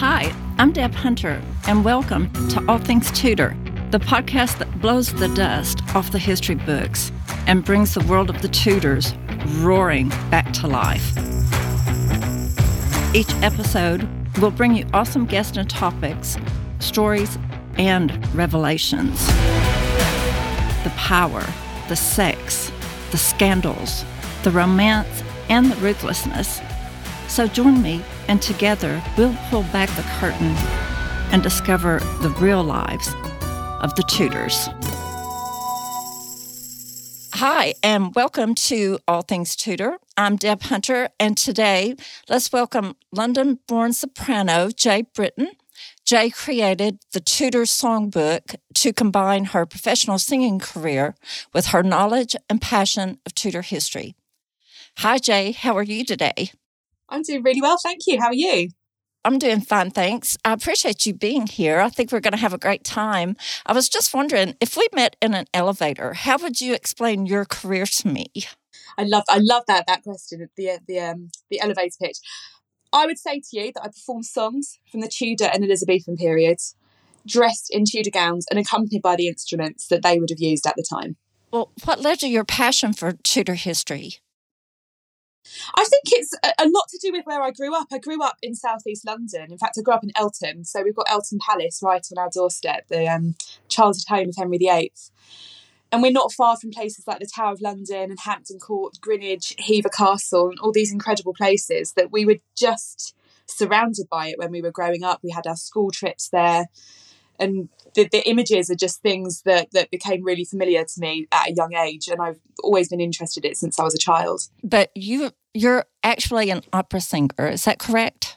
Hi, I'm Deb Hunter, and welcome to All Things Tudor, the podcast that blows the dust off the history books and brings the world of the Tudors roaring back to life. Each episode will bring you awesome guests and topics, stories, and revelations. The power, the sex, the scandals, the romance, and the ruthlessness. So join me, and together we'll pull back the curtain and discover the real lives of the Tudors. Hi, and welcome to All Things Tudor. I'm Deb Hunter, and today let's welcome London born soprano Jay Britton. Jay created the Tudor Songbook to combine her professional singing career with her knowledge and passion of Tudor history. Hi, Jay. How are you today? I'm doing really well, thank you. How are you? I'm doing fine, thanks. I appreciate you being here. I think we're going to have a great time. I was just wondering if we met in an elevator, how would you explain your career to me? I love, I love that that question, the the um the elevator pitch. I would say to you that I perform songs from the Tudor and Elizabethan periods, dressed in Tudor gowns and accompanied by the instruments that they would have used at the time. Well, what led to your passion for Tudor history? I think it's a, lot to do with where I grew up. I grew up in southeast London. In fact, I grew up in Eltham. So we've got Eltham Palace right on our doorstep, the um, childhood home of Henry VIII. And we're not far from places like the Tower of London and Hampton Court, Greenwich, Hever Castle, and all these incredible places that we were just surrounded by it when we were growing up. We had our school trips there. And the, the images are just things that, that became really familiar to me at a young age. And I've always been interested in it since I was a child. But you you're actually an opera singer, is that correct?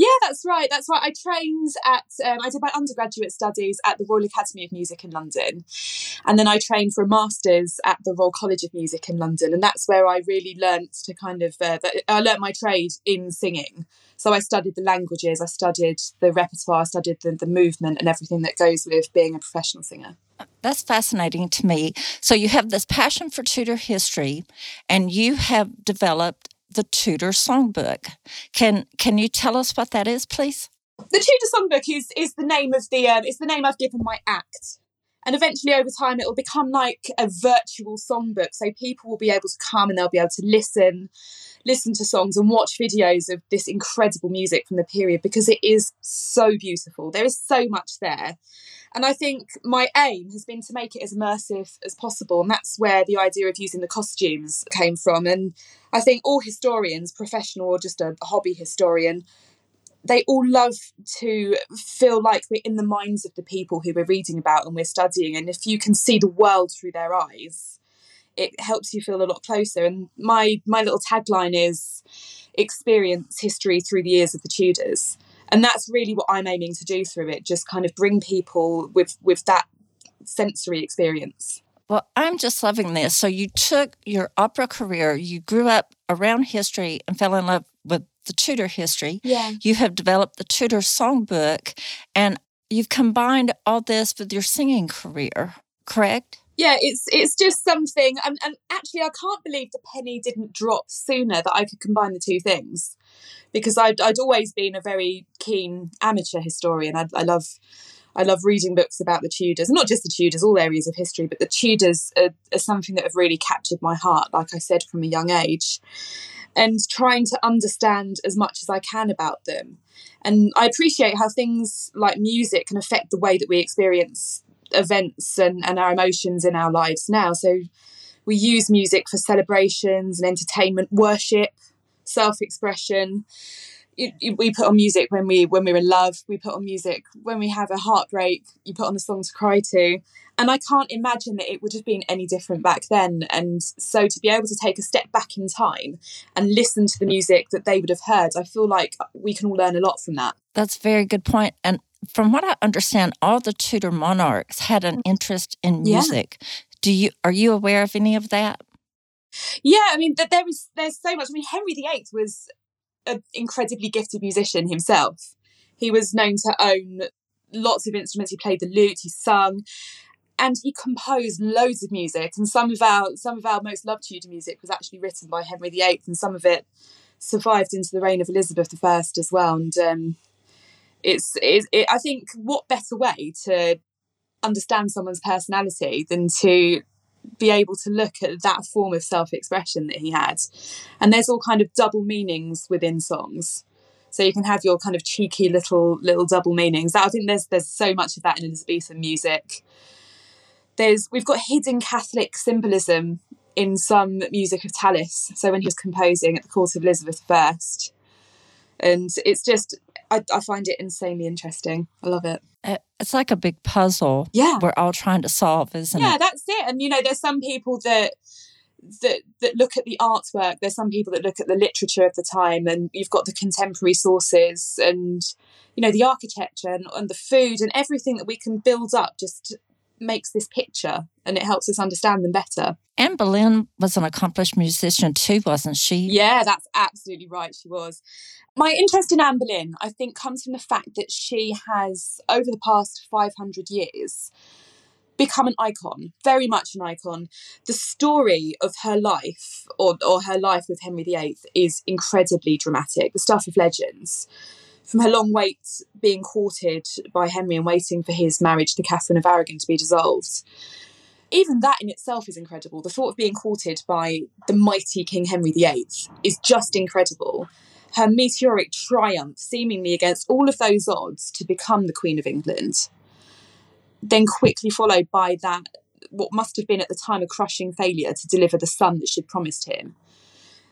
Yeah, that's right. That's right. I trained at, um, I did my undergraduate studies at the Royal Academy of Music in London. And then I trained for a master's at the Royal College of Music in London. And that's where I really learnt to kind of, uh, I learnt my trade in singing. So I studied the languages, I studied the repertoire, I studied the, the movement and everything that goes with being a professional singer. That's fascinating to me. So you have this passion for Tudor history and you have developed the Tudor Songbook. Can can you tell us what that is, please? The Tudor Songbook is is the name of the um, it's the name I've given my act. And eventually, over time, it will become like a virtual songbook. So people will be able to come and they'll be able to listen, listen to songs and watch videos of this incredible music from the period because it is so beautiful. There is so much there. And I think my aim has been to make it as immersive as possible. And that's where the idea of using the costumes came from. And I think all historians, professional or just a hobby historian, they all love to feel like we're in the minds of the people who we're reading about and we're studying. And if you can see the world through their eyes, it helps you feel a lot closer. And my my little tagline is experience history through the ears of the Tudors and that's really what i'm aiming to do through it just kind of bring people with with that sensory experience. Well i'm just loving this. So you took your opera career you grew up around history and fell in love with the tudor history. Yeah. You have developed the tudor songbook and you've combined all this with your singing career correct? Yeah, it's it's just something, and, and actually, I can't believe the penny didn't drop sooner that I could combine the two things because I'd, I'd always been a very keen amateur historian. I, I love I love reading books about the Tudors, not just the Tudors, all areas of history, but the Tudors are, are, something that have really captured my heart, like I said, from a young age, and trying to understand as much as I can about them. And I appreciate how things like music can affect the way that we experience events and, and our emotions in our lives now. So we use music for celebrations and entertainment, worship, self-expression. We put on music when we when we're in love. We put on music when we have a heartbreak. You put on a song to cry to. And i can't imagine that it would have been any different back then. And so to be able to take a step back in time and listen to the music that they would have heard i feel like we can all learn a lot from that. That's a very good point. And from what i understand all the tudor monarchs had an mm. interest in music. Yeah. do you are you aware of any of that yeah, I mean, there was there's so much. I mean, Henry VIII was an incredibly gifted musician himself. He was known to own lots of instruments. He played the lute, he sung, and he composed loads of music and some of our some of our most loved Tudor music was actually written by Henry VIII and some of it survived into the reign of Elizabeth I as well and um, it's, it's it, I think what better way to understand someone's personality than to be able to look at that form of self-expression that he had. And there's all kind of double meanings within songs. So you can have your kind of cheeky little little double meanings. I think there's there's so much of that in elizabethan music. There's we've got hidden catholic symbolism in some music of tallis. So when he was composing at the court of elizabeth i and it's just I, I find it insanely interesting i love it it's like a big puzzle. Yeah. We're all trying to solve, isn't yeah, it? Yeah, that's it. And you know, there's some people that that that look at the artwork. There's some people that look at the literature of the time, and you've got the contemporary sources, and you know the architecture and, and the food and everything that we can build up just makes this picture and it helps us understand them better. Anne Boleyn was an accomplished musician too, wasn't she? Yeah, that's absolutely right. She was. My interest in Anne Boleyn, I think, comes from the fact that she has, over the past 500 years, become an icon, very much an icon. The story of her life, or, or her life with Henry VIII, is incredibly dramatic, the stuff of legends from her long wait being courted by Henry and waiting for his marriage to Catherine of Aragon to be dissolved. Even that in itself is incredible. The thought of being courted by the mighty King Henry VIII is just incredible. Her meteoric triumph, seemingly against all of those odds, to become the Queen of England, then quickly followed by that, what must have been at the time a crushing failure to deliver the son that she'd promised him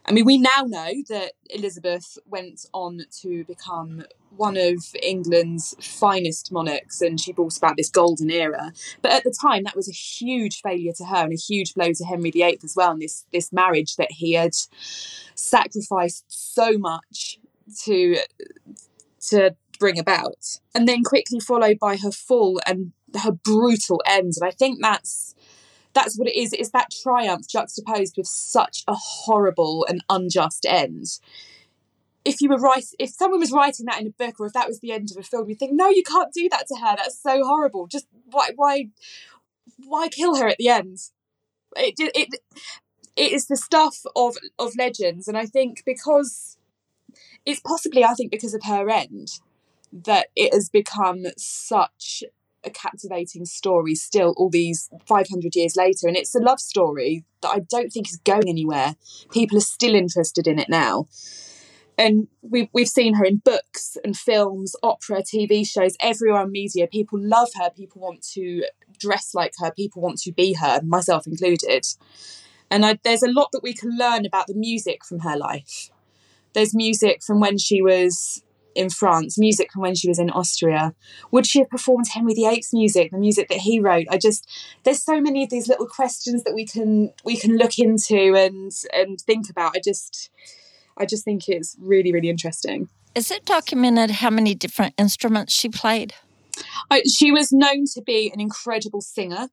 I mean, we now know that Elizabeth went on to become one of England's finest monarchs and she brought about this golden era. But at the time, that was a huge failure to her and a huge blow to Henry VIII as well. And this, this marriage that he had sacrificed so much to, to bring about. And then quickly followed by her full and her brutal end. And I think that's that's what it is. It's that triumph juxtaposed with such a horrible and unjust end. If you were right, if someone was writing that in a book, or if that was the end of a film, you'd think, no, you can't do that to her. That's so horrible. Just why, why, why kill her at the end? It, it, it is the stuff of of legends, and I think because it's possibly, I think, because of her end that it has become such a captivating story still all these 500 years later and it's a love story that i don't think is going anywhere. People are still interested in it now. And we've, we've seen her in books and films opera tv shows everywhere on media. People love her. People want to dress like her. People want to be her myself included. And I, there's a lot that we can learn about the music from her life. There's music from when she was in France, music from when she was in Austria. Would she have performed Henry VIII's music, the music that he wrote? I just there's so many of these little questions that we can we can look into and and think about. I just I just think it's really really interesting. Is it documented how many different instruments she played? I, she was known to be an incredible singer.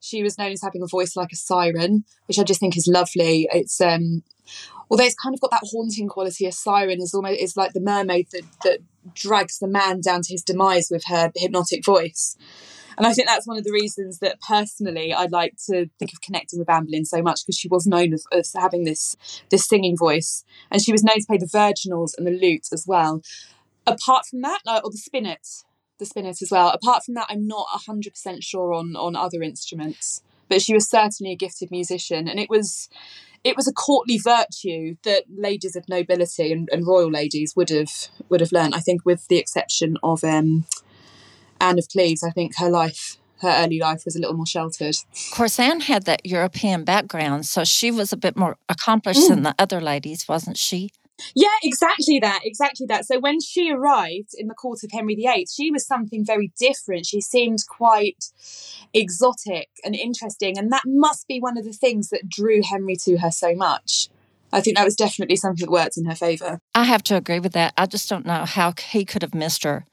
She was known as having a voice like a siren, which I just think is lovely. It's um, although it's kind of got that haunting quality. A siren is almost is like the mermaid that that drags the man down to his demise with her hypnotic voice. And I think that's one of the reasons that personally I'd like to think of connecting with Anne Boleyn so much because she was known as, as, having this this singing voice, and she was known to play the virginals and the lute as well. Apart from that, or the spinet, the spinet as well. Apart from that, I'm not hundred percent sure on on other instruments, but she was certainly a gifted musician, and it was it was a courtly virtue that ladies of nobility and, and royal ladies would have would have learned. I think, with the exception of um, Anne of Cleves, I think her life, her early life, was a little more sheltered. Of course, Anne had that European background, so she was a bit more accomplished mm. than the other ladies, wasn't she? Yeah, exactly that, exactly that. So when she arrived in the court of Henry VIII, she was something very different. She seemed quite exotic and interesting, and that must be one of the things that drew Henry to her so much. I think that was definitely something that worked in her favour. I have to agree with that. I just don't know how he could have missed her.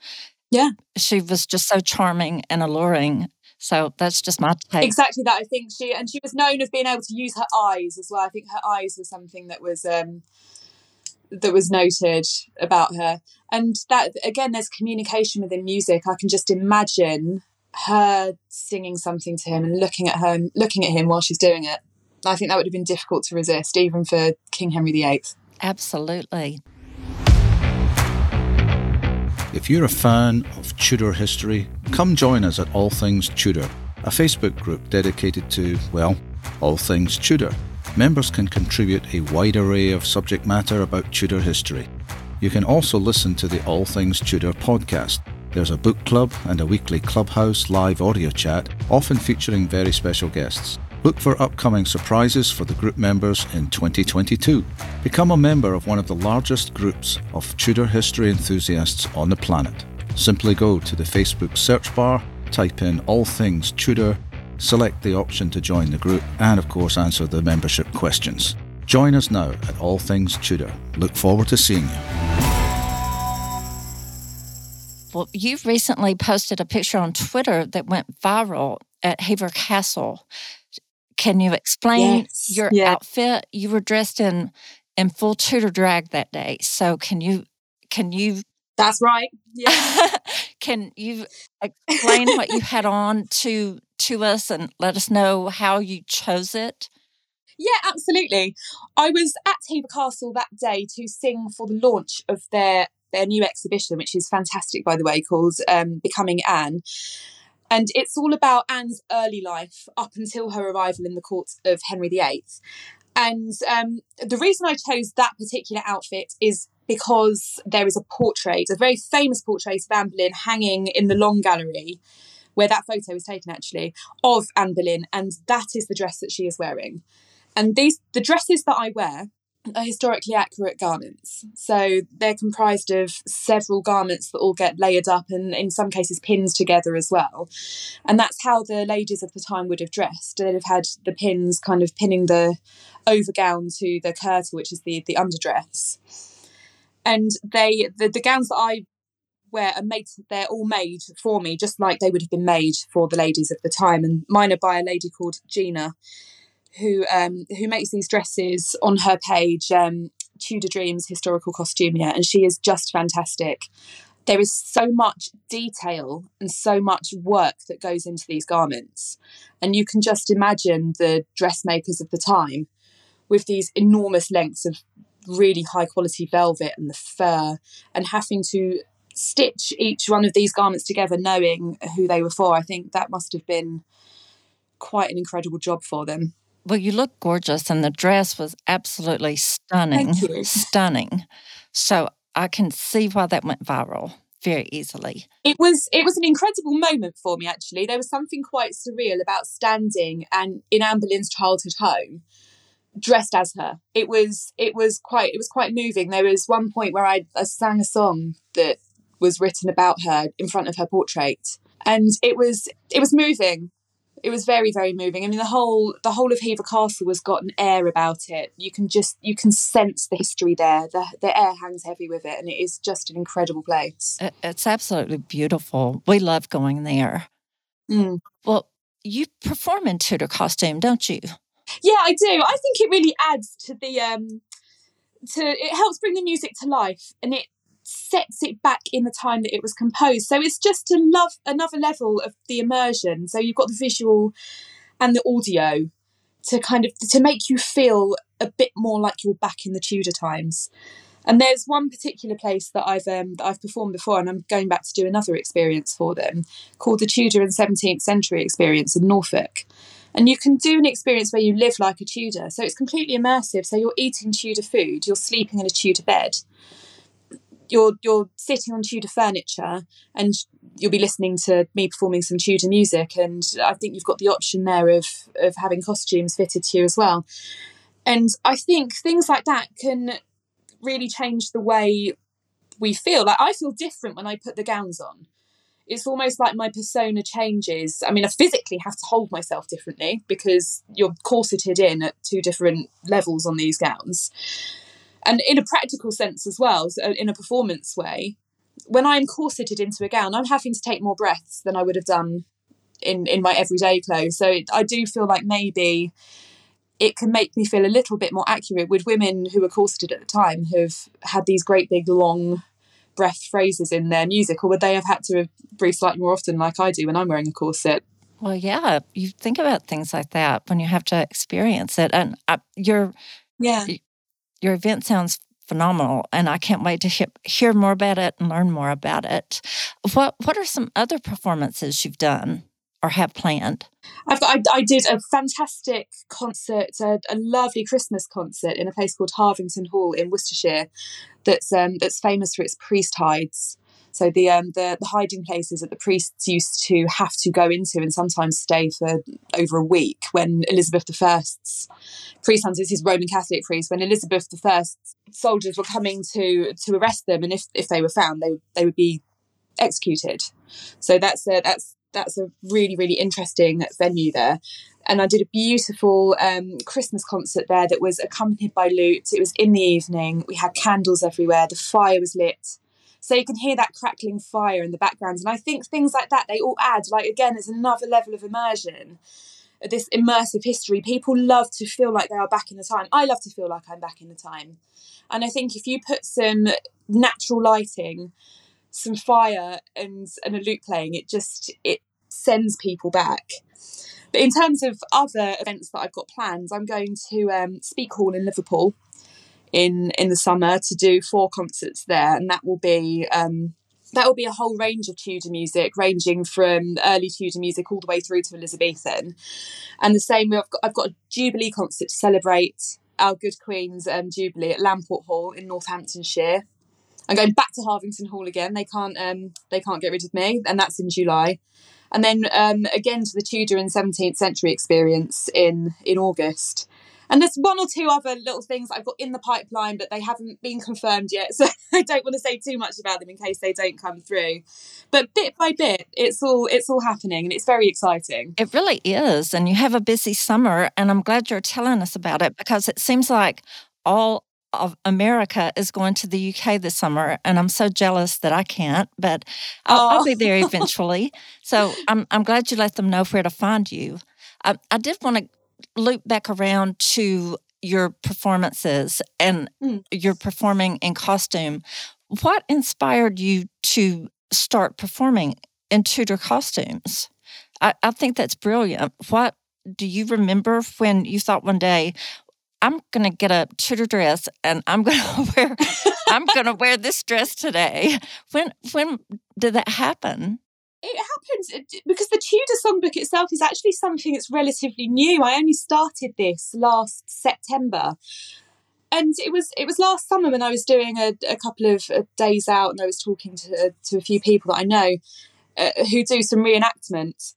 Yeah. She was just so charming and alluring. So that's just my take. Exactly that. I think she and she was known as being able to use her eyes as well. I think her eyes were something that was um that was noted about her. And that again, there's communication within music. I can just imagine her singing something to him and looking at her looking at him while she's doing it. I think that would have been difficult to resist, even for King Henry VIII. Absolutely. If you're a fan of Tudor history, come join us at All Things Tudor, a Facebook group dedicated to, well, all things Tudor. Members can contribute a wide array of subject matter about Tudor history. You can also listen to the All Things Tudor podcast. There's a book club and a weekly clubhouse live audio chat, often featuring very special guests. Look for upcoming surprises for the group members in 2022. Become a member of one of the largest groups of Tudor history enthusiasts on the planet. Simply go to the Facebook search bar, type in All Things Tudor, select the option to join the group, and of course answer the membership questions. Join us now at All Things Tudor. Look forward to seeing you. Well, you've recently posted a picture on Twitter that went viral at Hever Castle. Can you explain Yes, your yeah. outfit? You were dressed in in full Tudor drag that day. So can you can you That's right. Yeah. can you explain what you had on to to us and let us know how you chose it? Yeah, absolutely. I was at Hever Castle that day to sing for the launch of their their new exhibition, which is fantastic, by the way, called um, Becoming Anne. And it's all about Anne's early life up until her arrival in the court of Henry VIII. And um, the reason I chose that particular outfit is because there is a portrait, a very famous portrait of Anne Boleyn hanging in the Long Gallery, where that photo was taken actually, of Anne Boleyn. And that is the dress that she is wearing. And these the dresses that I wear are historically accurate garments. So they're comprised of several garments that all get layered up and in some cases pinned together as well. And that's how the ladies of the time would have dressed. They'd have had the pins kind of pinning the overgown to the kirtle, which is the, the underdress. And they the, the gowns that I are made they're all made for me, just like they would have been made for the ladies of the time. And mine are by a lady called Gina who um, who makes these dresses on her page, um, Tudor Dreams Historical Costumier, and she is just fantastic. There is so much detail and so much work that goes into these garments, and you can just imagine the dressmakers of the time with these enormous lengths of really high quality velvet and the fur, and having to stitch each one of these garments together, knowing who they were for. I think that must have been quite an incredible job for them. Well, you look gorgeous, and the dress was absolutely stunning. Stunning. So I can see why that went viral very easily. it was it was an incredible moment for me actually there was something quite surreal about standing and in Anne Boleyn's childhood home dressed as her it was it was quite it was quite moving there was one point where I, I sang a song that was written about her in front of her portrait and it was it was moving it was very very moving i mean the whole the whole of hever castle has got an air about it you can just you can sense the history there the, the air hangs heavy with it and it is just an incredible place It's absolutely beautiful. We love going there. Mm. Well, you perform in Tudor costume, don't you? Yeah, I do. I think it really adds to the um to it helps bring the music to life and it sets it back in the time that it was composed. So it's just to love another level of the immersion. So you've got the visual and the audio to kind of to make you feel a bit more like you're back in the Tudor times. And there's one particular place that I've um, that I've performed before, and I'm going back to do another experience for them called the Tudor and 17th Century Experience in Norfolk. And you can do an experience where you live like a Tudor. So it's completely immersive. So you're eating Tudor food, you're sleeping in a Tudor bed, you're you're sitting on Tudor furniture, and you'll be listening to me performing some Tudor music. And I think you've got the option there of of having costumes fitted to you as well. And I think things like that can really change the way we feel. Like I feel different when I put the gowns on it's almost like my persona changes. I mean, I physically have to hold myself differently because you're corseted in at two different levels on these gowns. And in a practical sense as well, so in a performance way, when I'm corseted into a gown, I'm having to take more breaths than I would have done in, in my everyday clothes. So it, I do feel like maybe it can make me feel a little bit more accurate with women who were corseted at the time who've had these great big long breath phrases in their music, or would they have had to breathe slightly more often, like I do when I'm wearing a corset? Well, yeah, you think about things like that when you have to experience it, and uh, your yeah your event sounds phenomenal, and I can't wait to hear, hear more about it and learn more about it. What What are some other performances you've done or have planned? I've I, I did a fantastic concert, a, a, lovely Christmas concert in a place called Harvington Hall in Worcestershire, that's um, that's famous for its priest hides. So the, um, the the hiding places that the priests used to have to go into and sometimes stay for over a week. When Elizabeth I's priest hunters, his Roman Catholic priest, when Elizabeth I's soldiers were coming to to arrest them, and if if they were found, they they would be executed. So that's a, that's that's a really really interesting venue there and I did a beautiful um, Christmas concert there that was accompanied by lute. It was in the evening. We had candles everywhere. The fire was lit, so you can hear that crackling fire in the background. And I think things like that they all add. Like again, it's another level of immersion. This immersive history. People love to feel like they are back in the time. I love to feel like I'm back in the time. And I think if you put some natural lighting some fire and and a lute playing, it just it sends people back. But in terms of other events that I've got planned, I'm going to um, Speke Hall in Liverpool in in the summer to do four concerts there, and that will be um, that will be a whole range of Tudor music, ranging from early Tudor music all the way through to Elizabethan. And the same, I've got I've got a Jubilee concert to celebrate our good Queen's um, Jubilee at Lamport Hall in Northamptonshire. I'm going back to Harvington Hall again. They can't um, they can't get rid of me, and that's in July. And then um, again to the Tudor and 17th century experience in in August. And there's one or two other little things I've got in the pipeline, but they haven't been confirmed yet. So I don't want to say too much about them in case they don't come through. But bit by bit, it's all it's all happening and it's very exciting. It really is. And you have a busy summer and I'm glad you're telling us about it because it seems like all of America is going to the UK this summer, and I'm so jealous that I can't, but I'll, oh. I'll be there eventually. so I'm I'm glad you let them know where to find you. I, I did want to loop back around to your performances and mm. you're performing in costume. What inspired you to start performing in Tudor costumes? I, I think that's brilliant. What do you remember when you thought one day, I'm going to get a Tudor dress and I'm going to wear I'm going to wear this dress today. When when did that happen? It happens because the Tudor songbook itself is actually something that's relatively new. I only started this last September. And it was it was last summer when I was doing a, a couple of uh, days out and I was talking to to a few people that I know uh, who do some reenactment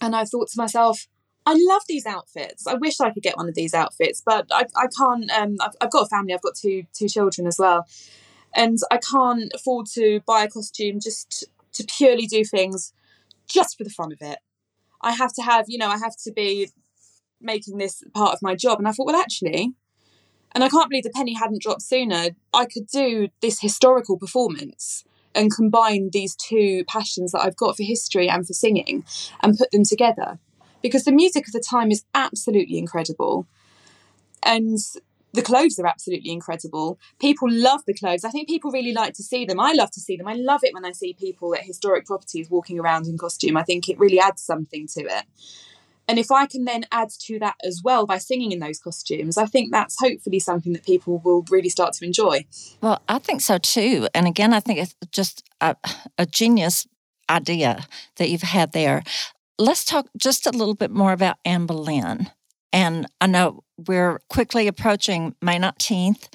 and I thought to myself I love these outfits. I wish I could get one of these outfits, but I, I can't. Um, I've, I've got a family. I've got two two children as well, and I can't afford to buy a costume just to purely do things just for the fun of it. I have to have, you know, I have to be making this part of my job. And I thought, well, actually, and I can't believe the penny hadn't dropped sooner. I could do this historical performance and combine these two passions that I've got for history and for singing and put them together because the music of the time is absolutely incredible. And the clothes are absolutely incredible. People love the clothes. I think people really like to see them. I love to see them. I love it when I see people at historic properties walking around in costume. I think it really adds something to it. And if I can then add to that as well by singing in those costumes, I think that's hopefully something that people will really start to enjoy. Well, I think so too. And again, I think it's just a, a genius idea that you've had there let's talk just a little bit more about Anne Boleyn. And I know we're quickly approaching May 19th.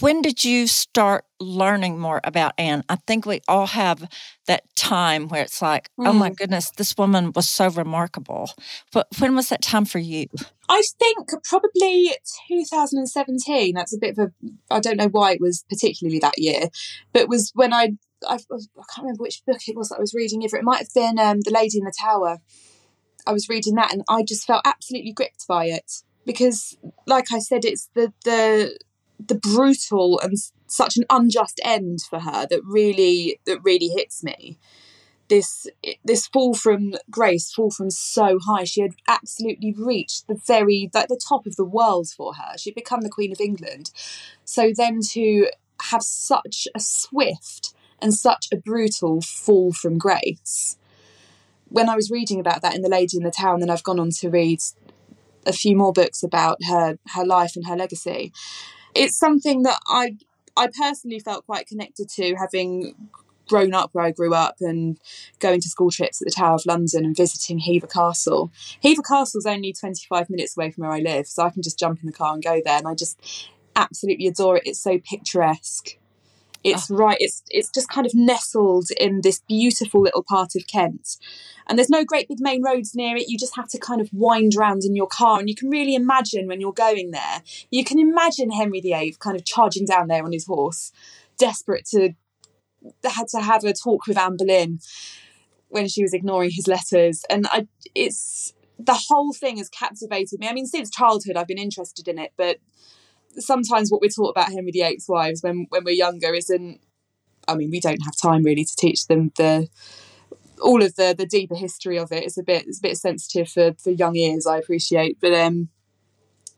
When did you start learning more about Anne? I think we all have that time where it's like, mm. oh my mm. goodness, this woman was so remarkable. But when was that time for you? I think probably 2017. That's a bit of a, I don't know why it was particularly that year, but it was when I I, I can't remember which book it was that I was reading Either It might have been um, The Lady in the Tower. I was reading that and I just felt absolutely gripped by it because, like I said, it's the the the brutal and such an unjust end for her that really that really hits me. This this fall from grace, fall from so high. She had absolutely reached the very like the top of the world for her. She'd become the Queen of England. So then to have such a swift and such a brutal fall from grace. When I was reading about that in The Lady in the Tower, then I've gone on to read a few more books about her her life and her legacy. It's something that I I personally felt quite connected to, having grown up where I grew up and going to school trips at the Tower of London and visiting Hever Castle. Hever Castle's only 25 minutes away from where I live, so I can just jump in the car and go there. And I just absolutely adore it. It's so picturesque. It's oh. right. It's it's just kind of nestled in this beautiful little part of Kent, and there's no great big main roads near it. You just have to kind of wind around in your car, and you can really imagine when you're going there. You can imagine Henry VIII kind of charging down there on his horse, desperate to had to have a talk with Anne Boleyn when she was ignoring his letters, and I it's the whole thing has captivated me. I mean, since childhood, I've been interested in it, but sometimes what we're taught about Henry VIII's wives when when we're younger isn't. I mean, we don't have time really to teach them the all of the the deeper history of it. It's a bit it's a bit sensitive for for young ears. I appreciate, but um,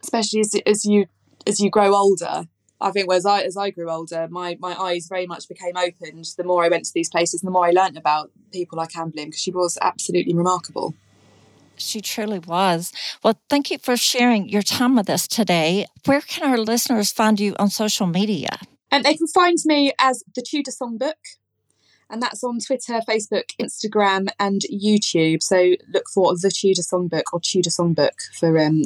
especially as as you as you grow older, I think as I as I grew older, my my eyes very much became opened. The more I went to these places, the more I learnt about people like Anne because she was absolutely remarkable. She truly was. Well, thank you for sharing your time with us today. Where can our listeners find you on social media? And they can find me as the Tudor Songbook, and that's on Twitter, Facebook, Instagram, and YouTube. So look for the Tudor Songbook or Tudor Songbook for um,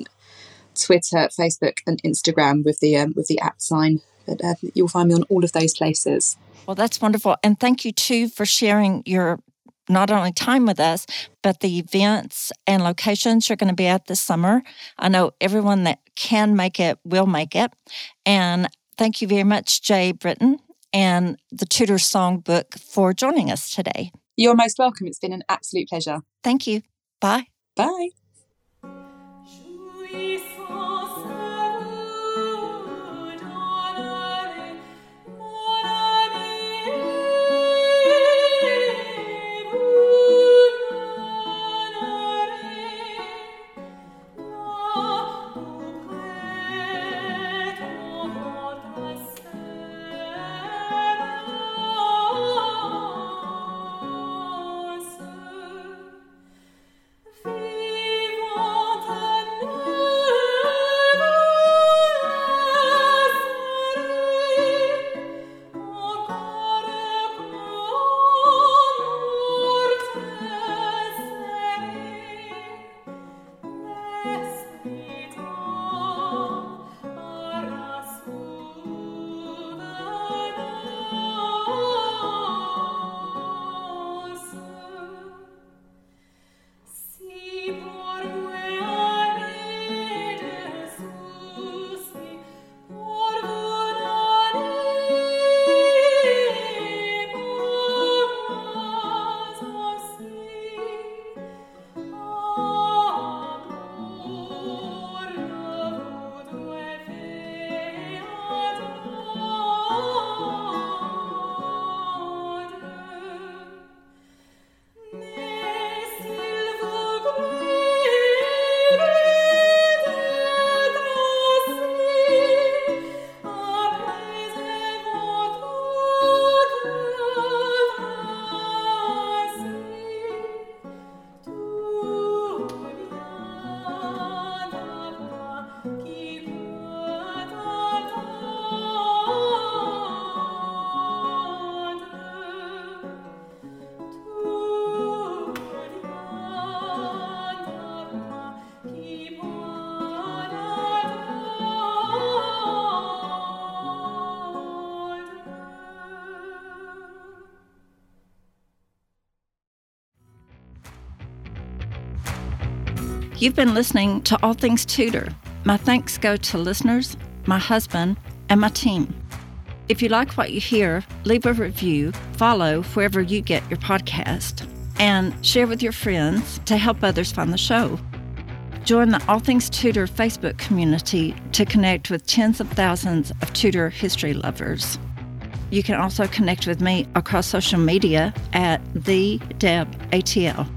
Twitter, Facebook, and Instagram with the um, with the at sign. But uh, you'll find me on all of those places. Well, that's wonderful, and thank you too for sharing your not only time with us, but the events and locations you're going to be at this summer. I know everyone that can make it will make it. And thank you very much, Jay Britton and the Tudor Songbook for joining us today. You're most welcome. It's been an absolute pleasure. Thank you. Bye. Bye. You've been listening to All Things Tudor. My thanks go to listeners, my husband, and my team. If you like what you hear, leave a review, follow wherever you get your podcast, and share with your friends to help others find the show. Join the All Things Tudor Facebook community to connect with tens of thousands of Tudor history lovers. You can also connect with me across social media at the Deb ATL.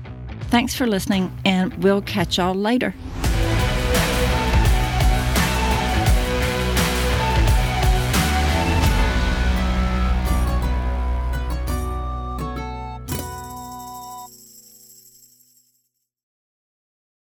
Thanks for listening, and we'll catch y'all later.